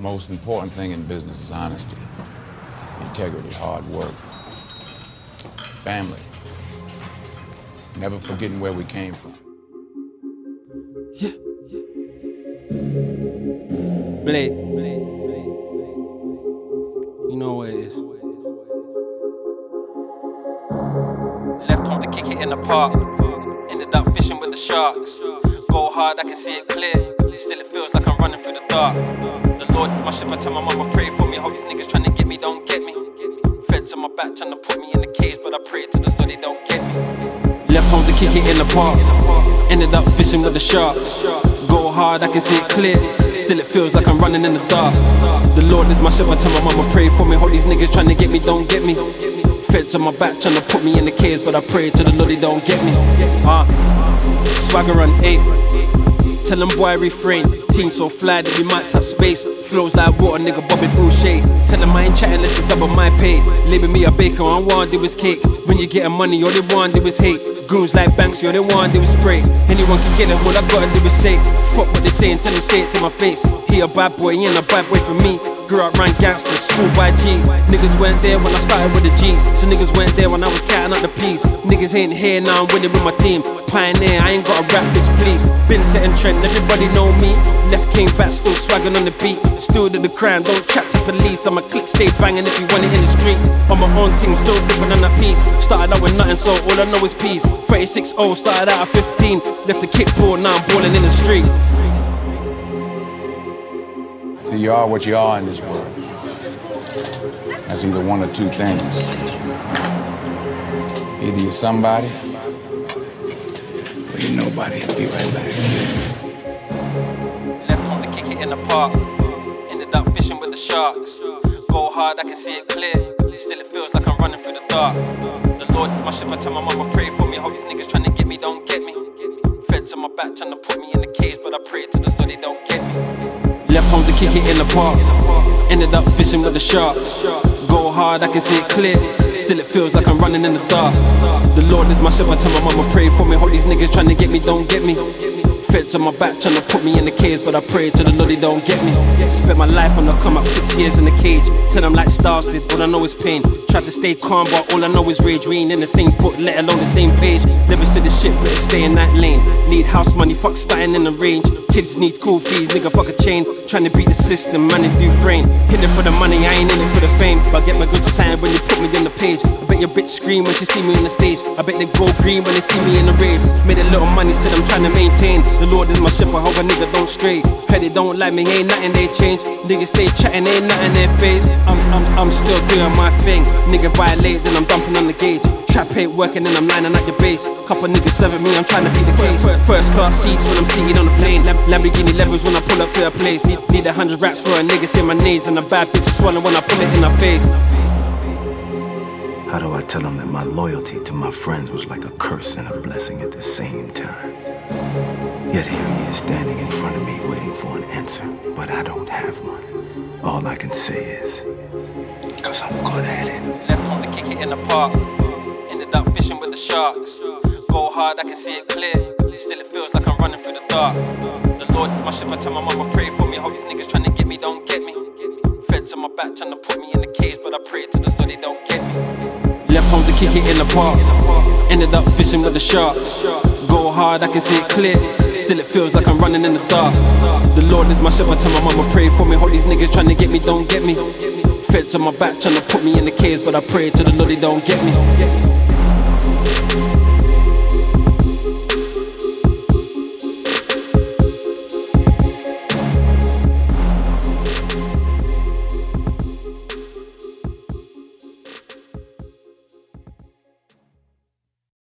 most important thing in business is honesty, integrity, hard work, family. Never forgetting where we came from. Yeah. Blade. You know what it is. Left home to kick it in the park. Ended up fishing with the sharks. Go hard, I can see it clear. Still, it feels like I'm running through the dark. Lord is my ship. I tell my mama, pray for me. Hope these niggas trying to get me, don't get me. Fed to my back, trying to put me in the cage, but I pray to the Lord they don't get me. Left home to kick it in the park. Ended up fishing with the sharks. Go hard, I can see it clear. Still, it feels like I'm running in the dark. The Lord is my ship. I tell my mama, pray for me. Hope these niggas trying to get me, don't get me. Feds on my back, trying to put me in the cage, but I pray to the Lord they don't get me. Uh, swagger on eight. Tell them boy refrain. So fly that we might touch space. Flows like water, nigga bobbing through shade. Tell them I ain't chatting unless it's double my pay. Label me a baker, all I want do is cake. When you getting money, all they want do is hate. Goons like banks, all they want do is spray. Anyone can get it, all I gotta do is say. Fuck what they saying, tell them say it to my face. He a bad boy, he ain't a bad boy for me. Grew up around gangsters, school by G's. Niggas weren't there when I started with the G's. So niggas weren't there when I was counting up the P's. Niggas ain't here now, I'm winning with my team. Pioneer, I ain't got a rap bitch, please. Been setting trend, everybody know me. Left came back, still swagging on the beat. Still to the crime, don't chat to police. I'm a click, stay banging if you want it in the street. On my own thing, still different than a piece. Started out with nothing, so all I know is peace. 36 0, started out at 15. Left the kickboard, now I'm balling in the street. See, you are what you are in this world. That's either one or two things. Either you're somebody, you're nobody. Be right back. Left home to kick it in the park. Ended up fishing with the sharks. Go hard, I can see it clear. Still, it feels like I'm running through the dark. The Lord is my tell my mama, pray for me. Hope these niggas trying to get me, don't get me. Fed to my back, trying to put me in the cage, but I pray to the Lord they don't get me. Left home to kick it in the park. Ended up fishing with the sharks. Go hard, I can see it clear. Still, it feels like I'm running in the dark. The Lord is my. I tell my mama, pray for me. Hope these niggas trying to get me, don't get me. Feds on my back trying to put me in the cage, but I pray to the Lord they don't get me. Spent my life on the come up, six years in the cage. Tell them like stars did, all I know is pain. Try to stay calm, but all I know is rage. We ain't in the same book, let alone the same page. Never said the shit, but stay in that lane. Need house money, fuck starting in the range. Kids need school fees, nigga fuck a chain. Trying to beat the system, man, it do frame. Hit it for the money, I ain't in it for the fame. But get my good sign when you put me on the page. I bet your bitch scream when she see me on the stage. I bet they go green when they see me in the rave. Made a little money, said I'm trying to maintain. The Lord is my I hope a nigga don't stray. Petty don't like me, ain't nothing they change. Niggas stay chatting, ain't nothing they phase. I'm, I'm, I'm still doing my thing. Nigga violate, then I'm dumping on the gauge. Trap ain't working, then I'm lining at your base. Couple niggas serving me, I'm trying to beat the case. First class seats when I'm seated on the plane. Lam- Lamborghini levels when I pull up to a place. Need, need a hundred raps for a nigga, say my needs. And a bad bitch swallow when I pull it in her face. How do I tell them that my loyalty to my friends was like a curse and a blessing at the same time? Yet here he is standing in front of me waiting for an answer, but I don't have one. All I can say is, cause I'm good at it. Left home to kick it in the park. Sharks. Go hard, I can see it clear. Still, it feels like I'm running through the dark. The Lord is my. I tell my mama, pray for me. Hope these niggas trying to get me, don't get me. Fed to my back, trying to put me in the cage, but I pray to the Lord they don't get me. Left home to kick it in the park. Ended up fishing with the sharks. Go hard, I can see it clear. Still, it feels like I'm running in the dark. The Lord is my. I tell my mama, pray for me. Hope these niggas trying to get me, don't get me. Feds on my back, trying to put me in the cage, but I pray to the Lord they don't get me.